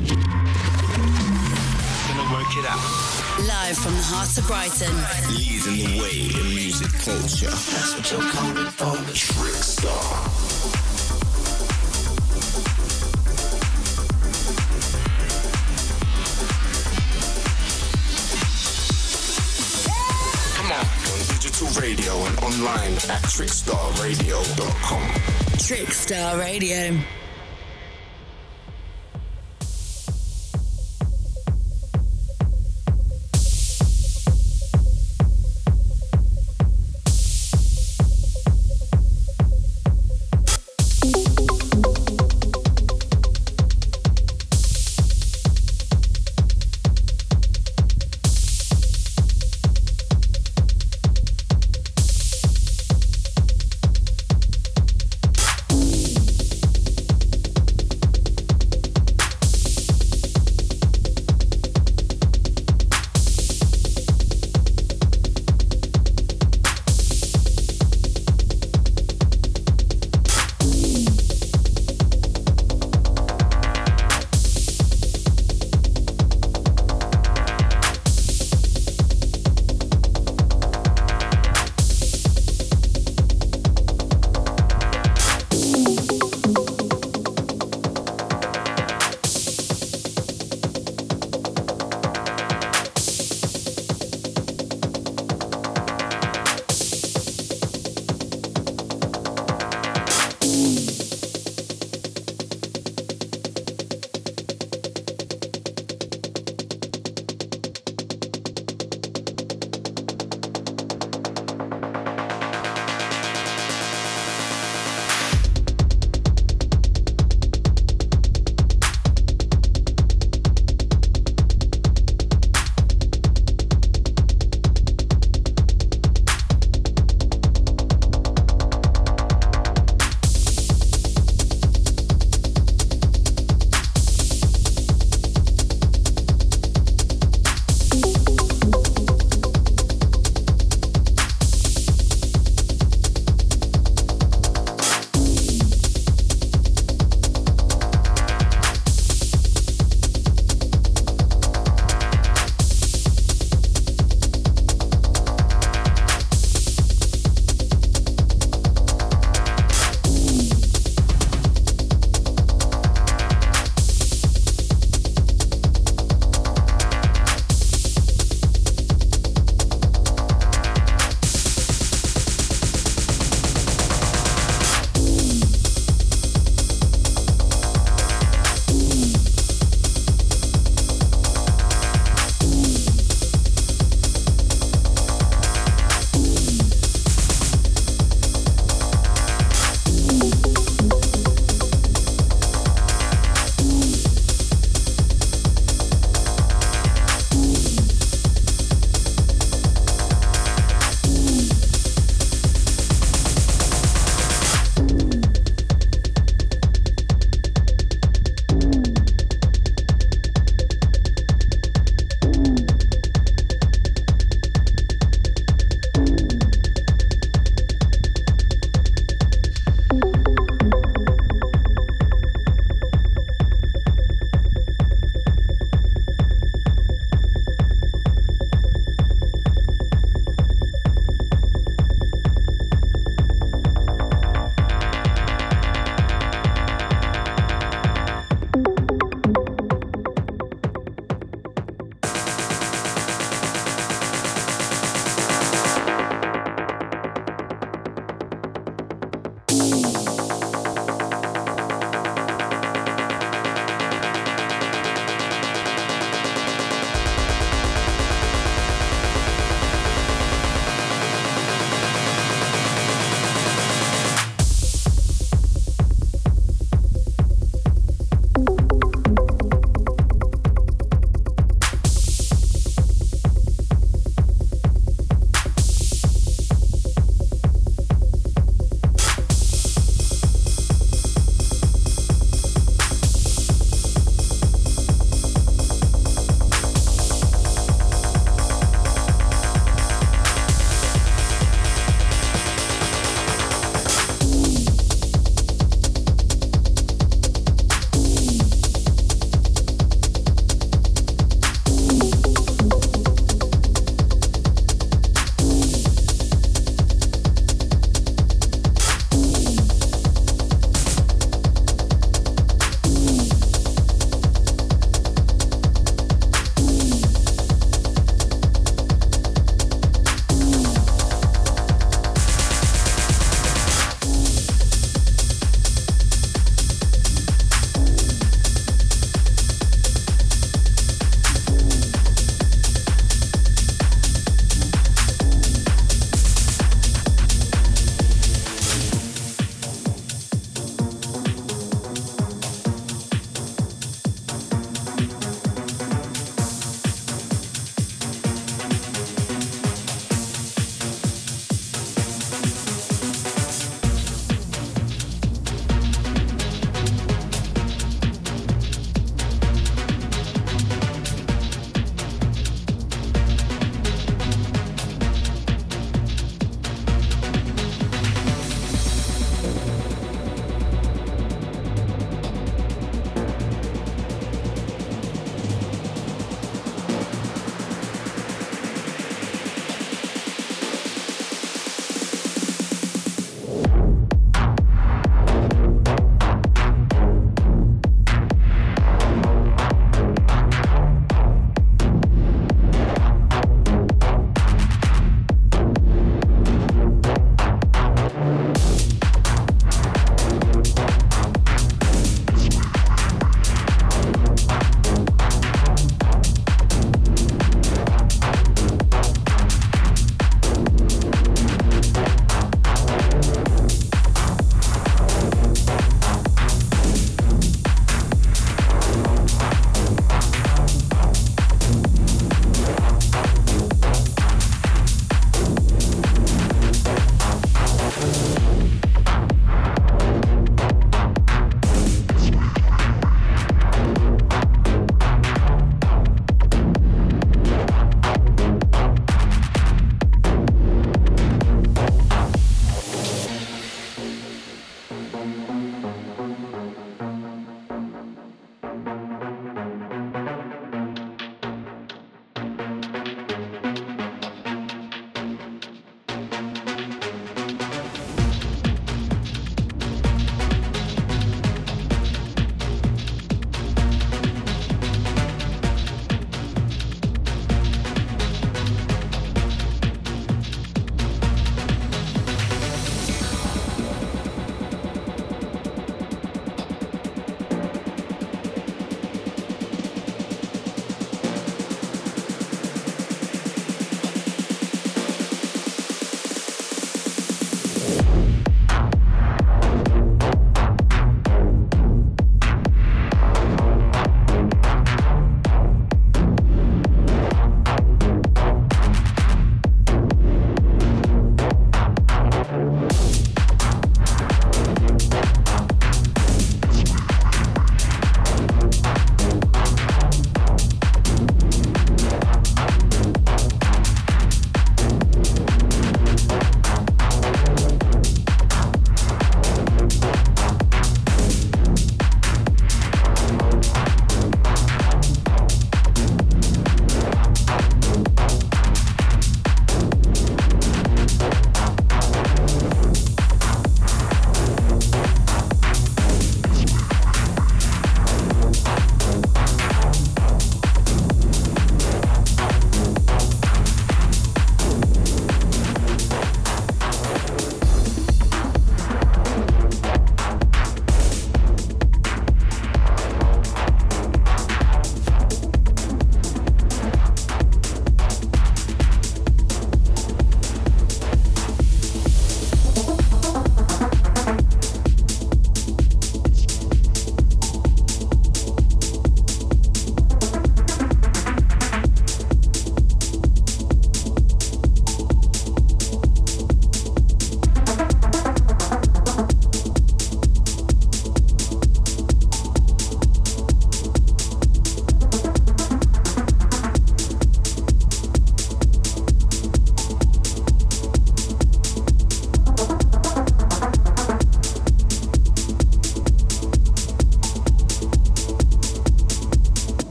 Gonna work it out. Live from the heart of Brighton. Leading the way in music culture. That's what you're coming for. Trickstar. Come on, on digital radio and online at trickstarradio.com. Trickstar Radio.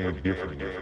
Everything's different.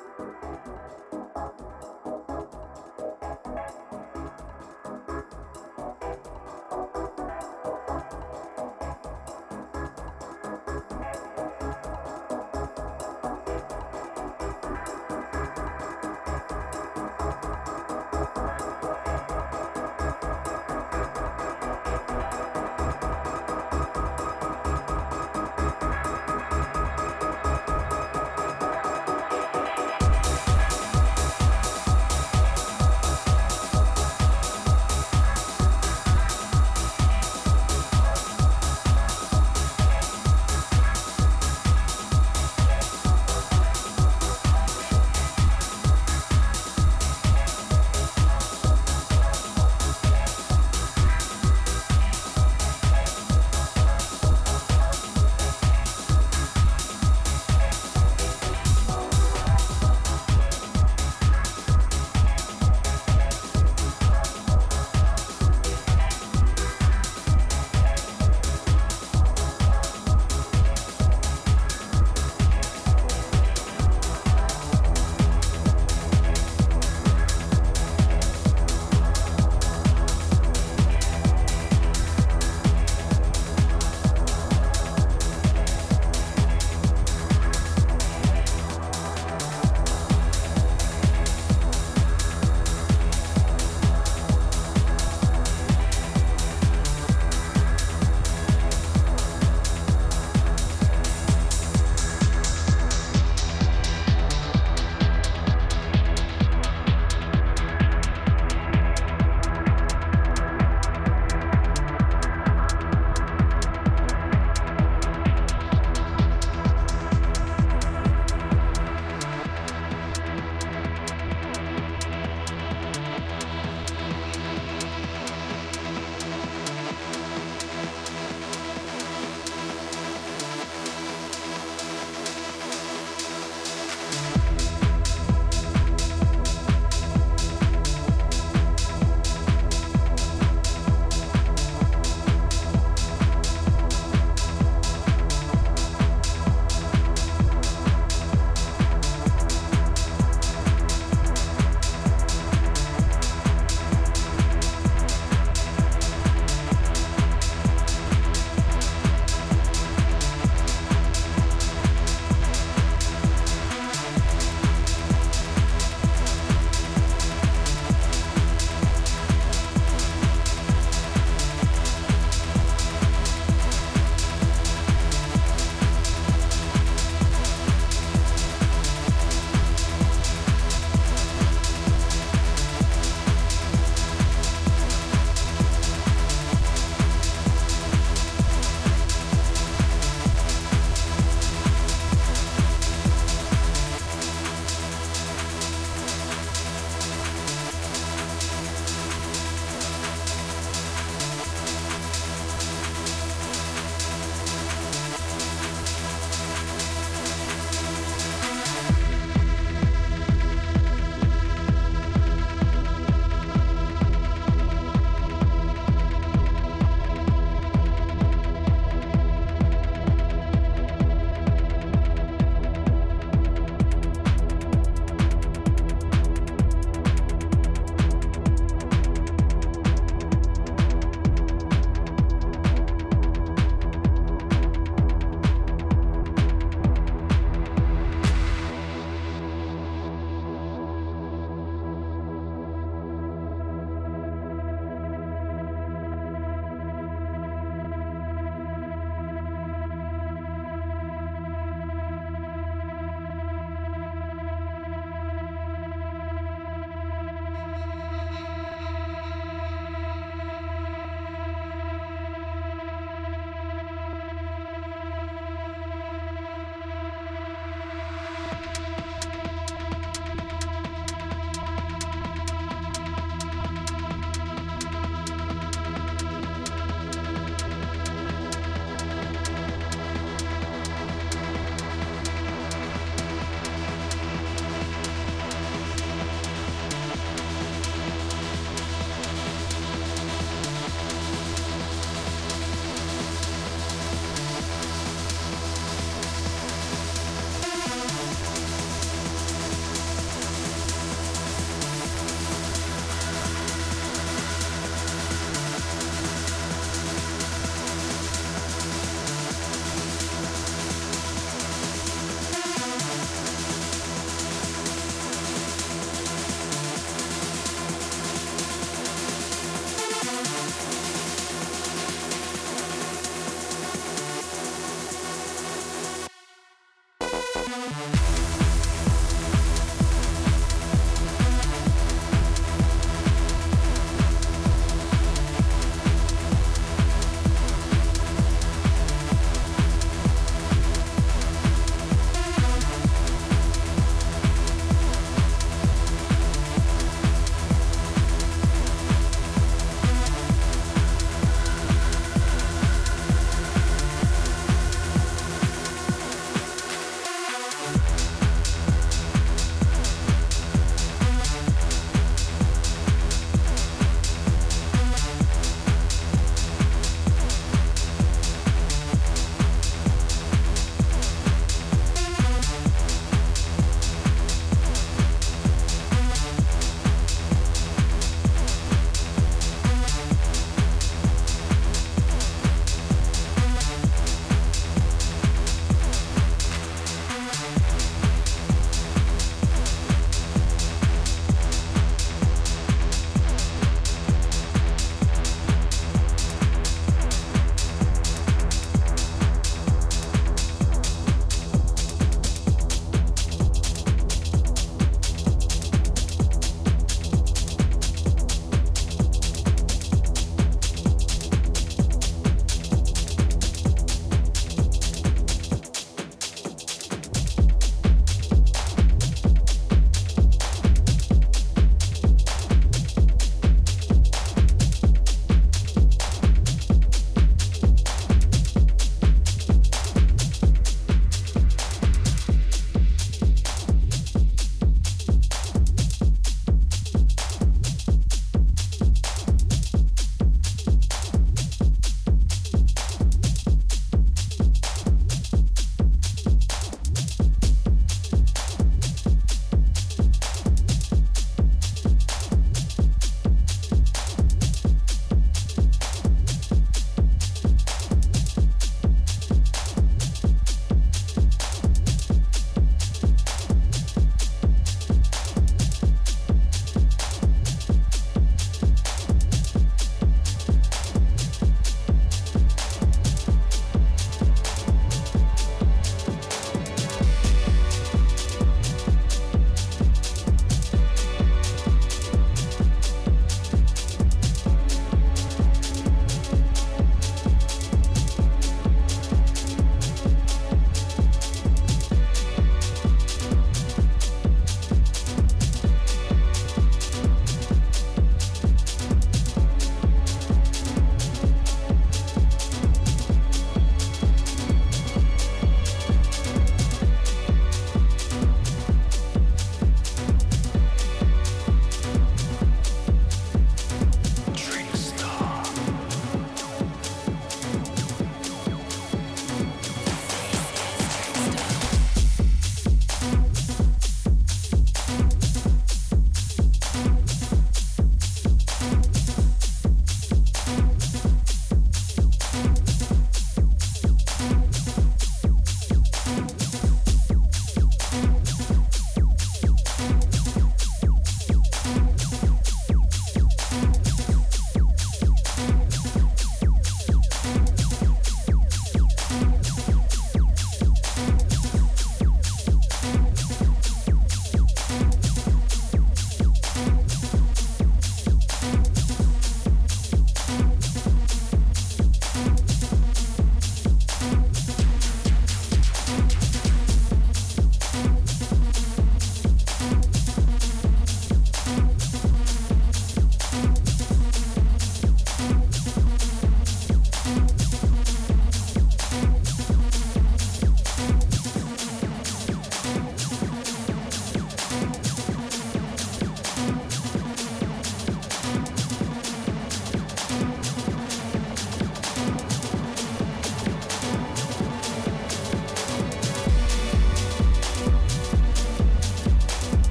え?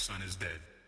Son is dead.